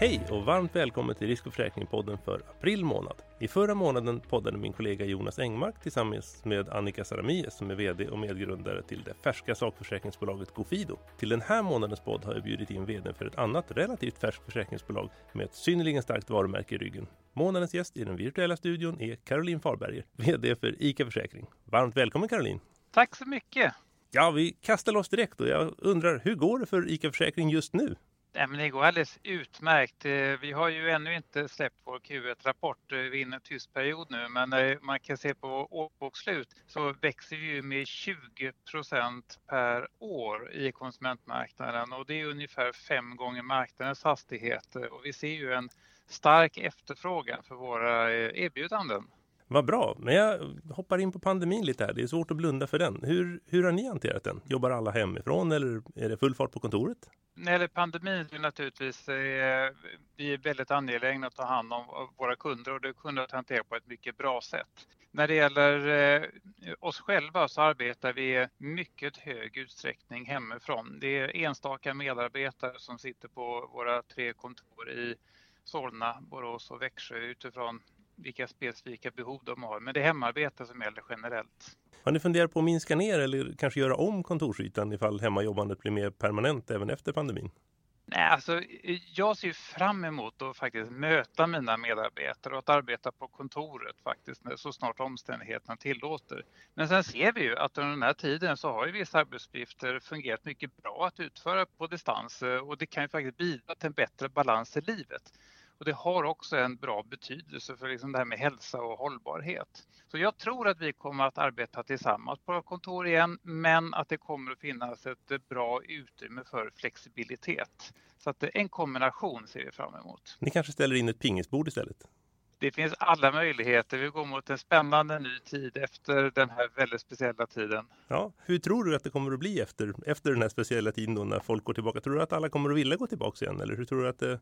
Hej och varmt välkommen till Risk och försäkring-podden för april månad. I förra månaden poddade min kollega Jonas Engmark tillsammans med Annika Saramies som är VD och medgrundare till det färska sakförsäkringsbolaget Gofido. Till den här månadens podd har jag bjudit in VD för ett annat relativt färskt försäkringsbolag med ett synnerligen starkt varumärke i ryggen. Månadens gäst i den virtuella studion är Caroline Farberger, VD för ICA Försäkring. Varmt välkommen Caroline! Tack så mycket! Ja, vi kastar loss direkt och jag undrar, hur går det för ICA Försäkring just nu? Nej, men det går alldeles utmärkt. Eh, vi har ju ännu inte släppt vår Q1-rapport. Eh, vi är inne i en tyst period nu, men eh, man kan se på årsbokslut så växer vi ju med 20% per år i konsumentmarknaden och det är ungefär fem gånger marknadens hastighet och vi ser ju en stark efterfrågan för våra erbjudanden. Vad bra, men jag hoppar in på pandemin lite här. Det är svårt att blunda för den. Hur, hur har ni hanterat den? Jobbar alla hemifrån eller är det full fart på kontoret? När det gäller pandemin är naturligtvis eh, vi är väldigt angelägna att ta hand om våra kunder och det kunde att hantera på ett mycket bra sätt. När det gäller eh, oss själva så arbetar vi i mycket hög utsträckning hemifrån. Det är enstaka medarbetare som sitter på våra tre kontor i Solna, Borås och Växjö utifrån vilka specifika behov de har. Men det är hemarbete som gäller generellt. Har ni funderat på att minska ner eller kanske göra om kontorsytan ifall hemmajobbandet blir mer permanent även efter pandemin? Nej, alltså, jag ser fram emot att faktiskt möta mina medarbetare och att arbeta på kontoret faktiskt så snart omständigheterna tillåter. Men sen ser vi ju att under den här tiden så har ju vissa arbetsuppgifter fungerat mycket bra att utföra på distans och det kan ju faktiskt bidra till en bättre balans i livet. Och det har också en bra betydelse för liksom det här med hälsa och hållbarhet. Så jag tror att vi kommer att arbeta tillsammans på kontor igen, men att det kommer att finnas ett bra utrymme för flexibilitet. Så att en kombination ser vi fram emot. Ni kanske ställer in ett pingisbord istället? Det finns alla möjligheter. Vi går mot en spännande ny tid efter den här väldigt speciella tiden. Ja, hur tror du att det kommer att bli efter, efter den här speciella tiden då när folk går tillbaka? Tror du att alla kommer att vilja gå tillbaka igen eller hur tror du att det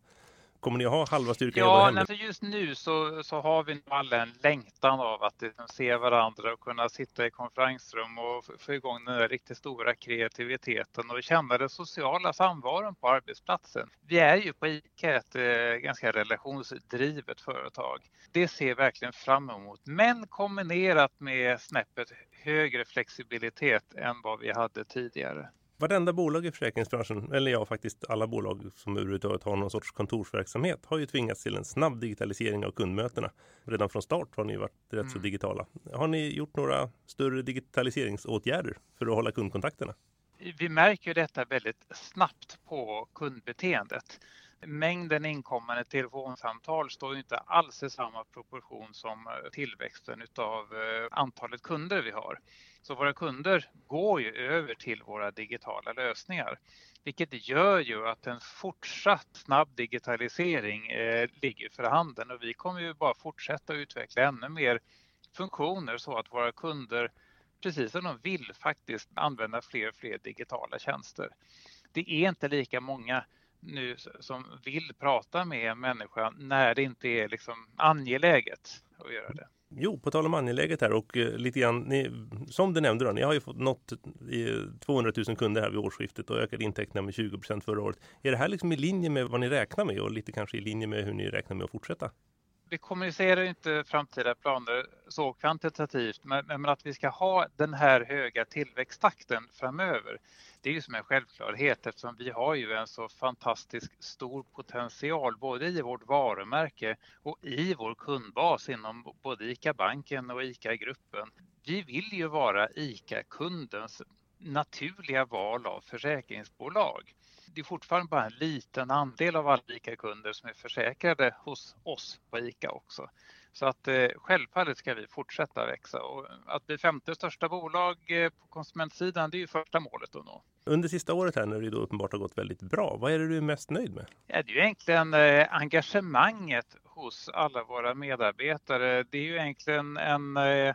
Kommer ni att ha halva styrkan Ja, alltså just nu så, så har vi alla en längtan av att liksom se varandra och kunna sitta i konferensrum och få igång den där riktigt stora kreativiteten och känna den sociala samvaron på arbetsplatsen. Vi är ju på ICA ett eh, ganska relationsdrivet företag. Det ser verkligen fram emot, men kombinerat med snäppet högre flexibilitet än vad vi hade tidigare. Varenda bolag i försäkringsbranschen, eller ja faktiskt alla bolag som överhuvudtaget har någon sorts kontorsverksamhet har ju tvingats till en snabb digitalisering av kundmötena. Redan från start har ni varit rätt mm. så digitala. Har ni gjort några större digitaliseringsåtgärder för att hålla kundkontakterna? Vi märker detta väldigt snabbt på kundbeteendet mängden inkommande telefonsamtal står inte alls i samma proportion som tillväxten utav eh, antalet kunder vi har. Så våra kunder går ju över till våra digitala lösningar, vilket gör ju att en fortsatt snabb digitalisering eh, ligger för handen och vi kommer ju bara fortsätta utveckla ännu mer funktioner så att våra kunder precis som de vill faktiskt använda fler och fler digitala tjänster. Det är inte lika många nu som vill prata med en människa när det inte är liksom angeläget att göra det. Jo, på tal om angeläget här och eh, lite grann, ni, som du nämnde då, ni har ju fått nått eh, 200 000 kunder här vid årsskiftet och ökade intäkterna med 20 procent förra året. Är det här liksom i linje med vad ni räknar med och lite kanske i linje med hur ni räknar med att fortsätta? Vi kommunicerar inte framtida planer så kvantitativt, men, men, att vi ska ha den här höga tillväxttakten framöver. Det är ju som en självklarhet eftersom vi har ju en så fantastiskt stor potential både i vårt varumärke och i vår kundbas inom både ICA-banken och ICA-gruppen. Vi vill ju vara ICA-kundens naturliga val av försäkringsbolag det är fortfarande bara en liten andel av alla ICA-kunder som är försäkrade hos oss på ICA också. Så att eh, självfallet ska vi fortsätta växa och att bli femte största bolag eh, på konsumentsidan det är ju första målet att nå. Under sista året här när det då uppenbart har gått väldigt bra, vad är det du är mest nöjd med? Ja, det är ju egentligen eh, engagemanget hos alla våra medarbetare. Det är ju egentligen en eh,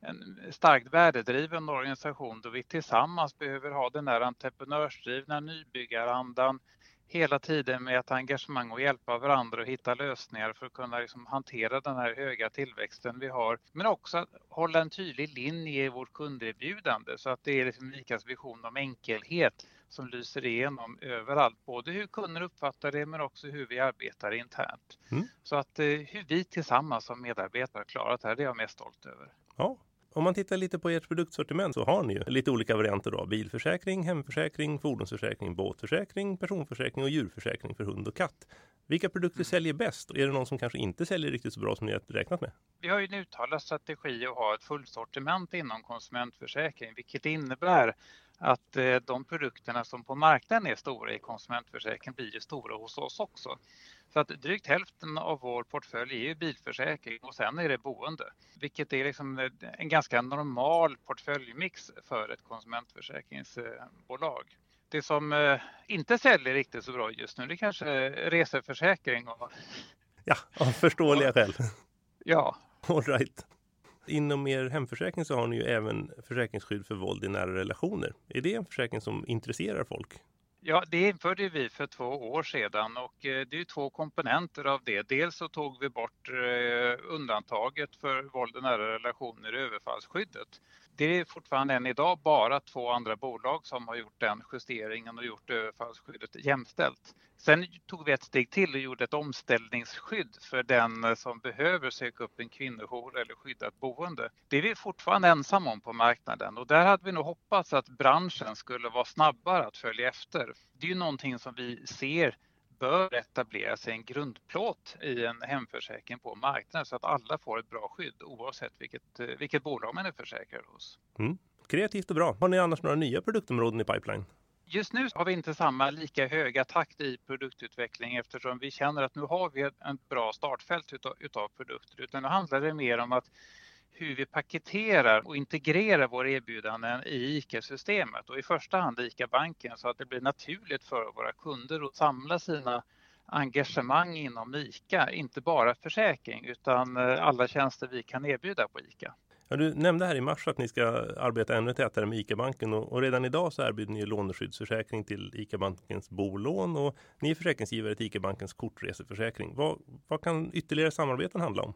en starkt värdedriven organisation då vi tillsammans behöver ha den här entreprenörsdrivna nybyggarandan, hela tiden med ett engagemang och hjälpa varandra och hitta lösningar för att kunna liksom hantera den här höga tillväxten vi har. Men också att hålla en tydlig linje i vårt kunderbjudande så att det är liksom Icas vision om enkelhet som lyser igenom överallt, både hur kunder uppfattar det men också hur vi arbetar internt. Mm. Så att eh, hur vi tillsammans som medarbetare klarat det här, det är jag mest stolt över. Ja, om man tittar lite på ert produktsortiment så har ni ju lite olika varianter då. Bilförsäkring, hemförsäkring, fordonsförsäkring, båtförsäkring, personförsäkring och djurförsäkring för hund och katt. Vilka produkter mm. säljer bäst? Och är det någon som kanske inte säljer riktigt så bra som ni har räknat med? Vi har ju en uttalad strategi att ha ett fullsortiment inom konsumentförsäkring, vilket innebär att eh, de produkterna som på marknaden är stora i konsumentförsäkring blir ju stora hos oss också. Så att drygt hälften av vår portfölj är ju bilförsäkring och sen är det boende, vilket är liksom en ganska normal portföljmix för ett konsumentförsäkringsbolag. Det som eh, inte säljer riktigt så bra just nu, det är kanske reseförsäkring. Och... Ja, av förståeliga skäl. Ja. All right. Inom er hemförsäkring så har ni ju även försäkringsskydd för våld i nära relationer. Är det en försäkring som intresserar folk? Ja, det införde vi för två år sedan och eh, det är två komponenter av det. Dels så tog vi bort eh, undantaget för våld i nära relationer i överfallsskyddet. Det är fortfarande än idag bara två andra bolag som har gjort den justeringen och gjort överfallsskyddet jämställt. Sen tog vi ett steg till och gjorde ett omställningsskydd för den som behöver söka upp en kvinnojour eller skyddat boende. Det är vi fortfarande ensamma om på marknaden och där hade vi nog hoppats att branschen skulle vara snabbare att följa efter. Det är ju någonting som vi ser bör etablera sig en grundplåt i en hemförsäkring på marknaden så att alla får ett bra skydd oavsett vilket, vilket bolag man är försäkrad hos. Mm. Kreativt och bra. Har ni annars några nya produktområden i pipeline? Just nu har vi inte samma lika höga takt i produktutveckling eftersom vi känner att nu har vi ett bra startfält utav, utav produkter utan nu handlar det mer om att hur vi paketerar och integrerar våra erbjudanden i ICA-systemet och i första hand ICA-banken så att det blir naturligt för våra kunder att samla sina engagemang inom ICA, inte bara försäkring utan eh, alla tjänster vi kan erbjuda på ICA. Ja, du nämnde här i mars att ni ska arbeta ännu tätare med ICA-banken och, och, redan idag så erbjuder ni låneskyddsförsäkring till ICA-bankens bolån och ni är försäkringsgivare till ICA-bankens kortreseförsäkring. Vad, vad kan ytterligare samarbeten handla om?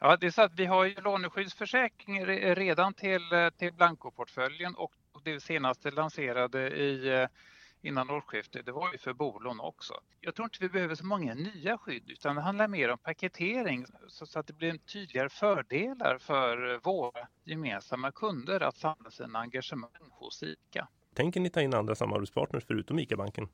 Ja, det är så att vi har ju låneskyddsförsäkring redan till, eh, till blankoportföljen och det senaste lanserade i eh, innan årsskiftet, det var ju för bolån också. Jag tror inte vi behöver så många nya skydd utan det handlar mer om paketering så att det blir tydligare fördelar för våra gemensamma kunder att samla sina engagemang hos ICA. Tänker ni ta in andra samarbetspartners förutom ICA-banken?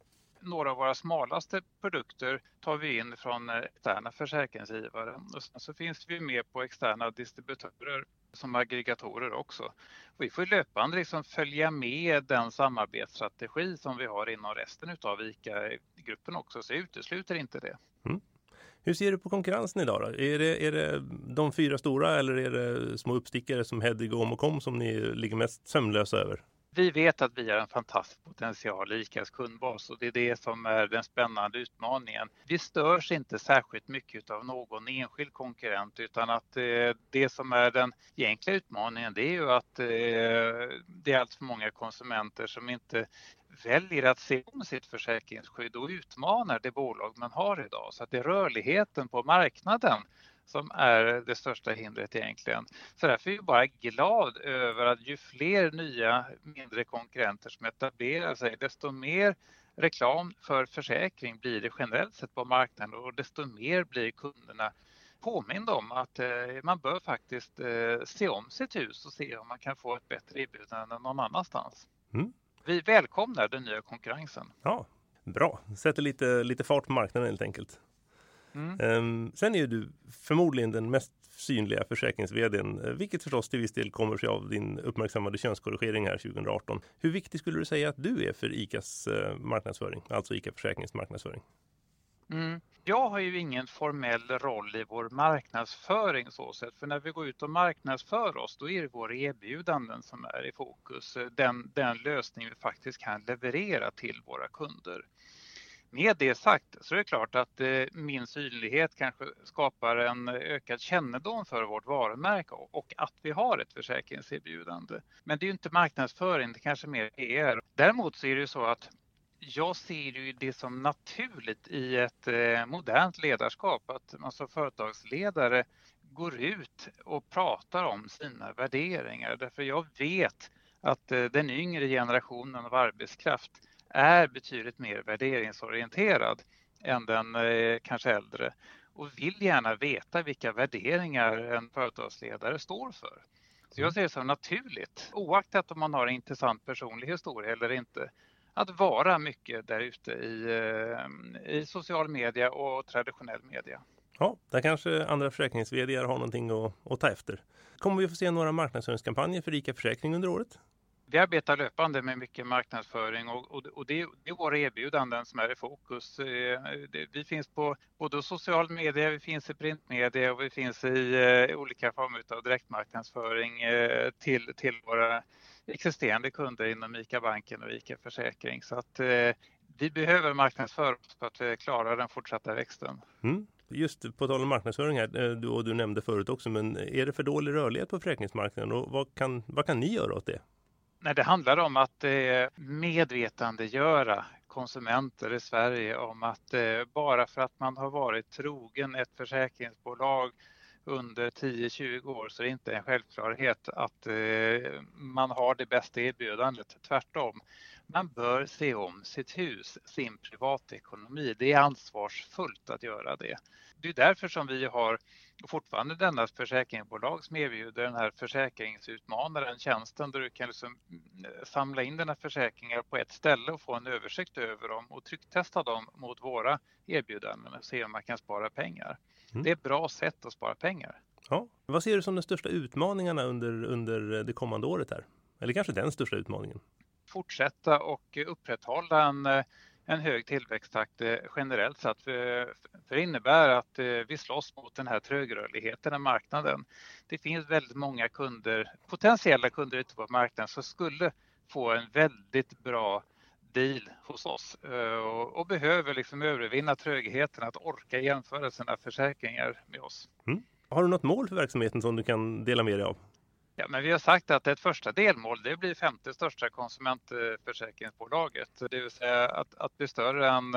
Några av våra smalaste produkter tar vi in från eh, externa försäkringsgivare och sen så finns vi med på externa distributörer som aggregatorer också. Vi får löpande liksom följa med den samarbetsstrategi som vi har inom resten av ICA-gruppen också, så jag utesluter inte det. Mm. Hur ser du på konkurrensen idag? Då? Är, det, är det de fyra stora eller är det små uppstickare som Hedvig och Omocom som ni ligger mest sömnlösa över? Vi vet att vi har en fantastisk potential i ICAs kundbas och det är det som är den spännande utmaningen. Vi störs inte särskilt mycket av någon enskild konkurrent utan att eh, det som är den egentliga utmaningen det är ju att eh, det är allt för många konsumenter som inte väljer att se om sitt försäkringsskydd och utmanar det bolag man har idag. Så att det är rörligheten på marknaden som är det största hindret egentligen. Så därför är jag bara glad över att ju fler nya mindre konkurrenter som etablerar sig, desto mer reklam för försäkring blir det generellt sett på marknaden och desto mer blir kunderna påminda om att eh, man bör faktiskt eh, se om sitt hus och se om man kan få ett bättre erbjudande någon annanstans. Mm. Vi välkomnar den nya konkurrensen. Ja, Bra, sätter lite, lite fart på marknaden helt enkelt. Mm. Um, sen är du förmodligen den mest synliga försäkrings eh, vilket förstås till viss del kommer sig av din uppmärksammade könskorrigering här 2018. Hur viktig skulle du säga att du är för ICAs uh, marknadsföring, alltså ICA Försäkrings marknadsföring? Mm. Jag har ju ingen formell roll i vår marknadsföring så sätt, för när vi går ut och marknadsför oss då är det våra erbjudanden som är i fokus, den, den lösning vi faktiskt kan leverera till våra kunder. Med det sagt så är det klart att eh, min synlighet kanske skapar en ökad kännedom för vårt varumärke och att vi har ett försäkringserbjudande. Men det är ju inte marknadsföring, det kanske mer är. Däremot så är det ju så att jag ser ju det som naturligt i ett eh, modernt ledarskap att man som företagsledare går ut och pratar om sina värderingar. Därför jag vet att eh, den yngre generationen av arbetskraft är betydligt mer värderingsorienterad än den eh, kanske äldre och vill gärna veta vilka värderingar en företagsledare står för. Så jag ser det som naturligt, oaktat om man har en intressant personlig historia eller inte, att vara mycket där ute i, eh, i social media och traditionell media. Ja, där kanske andra försäkrings har någonting att, att ta efter. Kommer vi få se några marknadsföringskampanjer för Rika Försäkring under året? Vi arbetar löpande med mycket marknadsföring och, och, och det, det, är våra erbjudanden som är i fokus. Eh, vi finns på både social media, vi finns i printmedia och vi finns i eh, olika former av direktmarknadsföring eh, till, till våra existerande kunder inom ICA Banken och ICA Försäkring. Så att vi behöver marknadsföra oss för att klara den fortsatta växten. Mm. Just på tal om marknadsföring här, du, och du nämnde förut också, men är det för dålig rörlighet på försäkringsmarknaden och vad kan, vad kan ni göra åt det? Nej, det handlar om att eh, medvetandegöra konsumenter i Sverige om att eh, bara för att man har varit trogen ett försäkringsbolag under 10-20 år så är det inte en självklarhet att eh, man har det bästa erbjudandet. Tvärtom. Man bör se om sitt hus, sin privatekonomi. Det är ansvarsfullt att göra det. Det är därför som vi har fortfarande denna försäkringsbolag som erbjuder den här försäkringsutmanaren, tjänsten där du kan liksom mm, samla in dina försäkringar på ett ställe och få en översikt över dem och trycktesta dem mot våra erbjudanden och se om man kan spara pengar. Mm. Det är ett bra sätt att spara pengar. Ja. Vad ser du som de största utmaningarna under, under det kommande året här? Eller kanske den största utmaningen? Fortsätta och upprätthålla en en hög tillväxttakt eh, generellt sett. För det innebär att eh, vi slåss mot den här trögrörligheten i marknaden. Det finns väldigt många kunder, potentiella kunder ute på marknaden som skulle få en väldigt bra deal hos oss eh, och, och behöver liksom övervinna trögheten att orka jämföra sina försäkringar med oss. Mm. Har du något mål för verksamheten som du kan dela med dig av? Ja, men vi har sagt att ett första delmål det blir femte största konsumentförsäkringsbolaget, det vill säga att, att bli större än,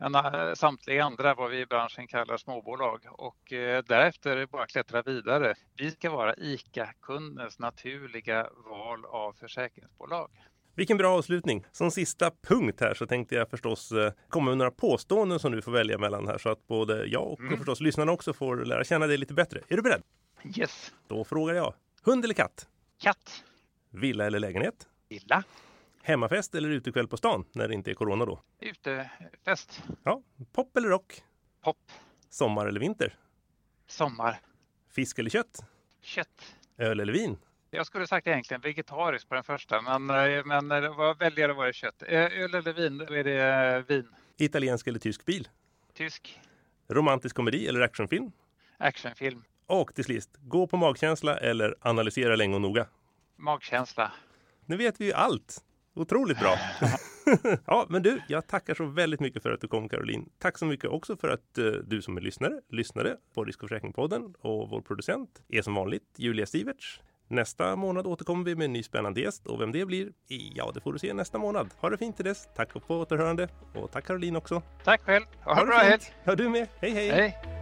än samtliga andra vad vi i branschen kallar småbolag och eh, därefter bara klättra vidare. Vi ska vara ICA-kundens naturliga val av försäkringsbolag. Vilken bra avslutning! Som sista punkt här så tänkte jag förstås eh, komma med några påståenden som du får välja mellan här så att både jag och mm. förstås lyssnarna också får lära känna dig lite bättre. Är du beredd? Yes! Då frågar jag. Hund eller katt? Katt. Villa eller lägenhet? Villa. Hemmafest eller utekväll på stan när det inte är corona då? Utefest. Ja. Pop eller rock? Pop. Sommar eller vinter? Sommar. Fisk eller kött? Kött. Öl eller vin? Jag skulle sagt egentligen vegetariskt på den första, men, eh, men eh, vad väljer att vara kött? Eh, öl eller vin, då är det vin. Italiensk eller tysk bil? Tysk. Romantisk komedi eller actionfilm? Actionfilm. Och till sist, gå på magkänsla eller analysera länge och noga? Magkänsla. Nu vet vi ju allt. Otroligt bra! ja, men du, jag tackar så väldigt mycket för att du kom Caroline. Tack så mycket också för att uh, du som är lyssnare lyssnade på Risk och försäkringspodden och vår producent är som vanligt Julia Siverts. Nästa månad återkommer vi med en ny spännande gäst och vem det blir, ja det får du se nästa månad. Ha det fint till dess. Tack på återhörande och tack Caroline också. Tack själv. Ha, ha det bra helg. Ja, du med. Hej hej. hej.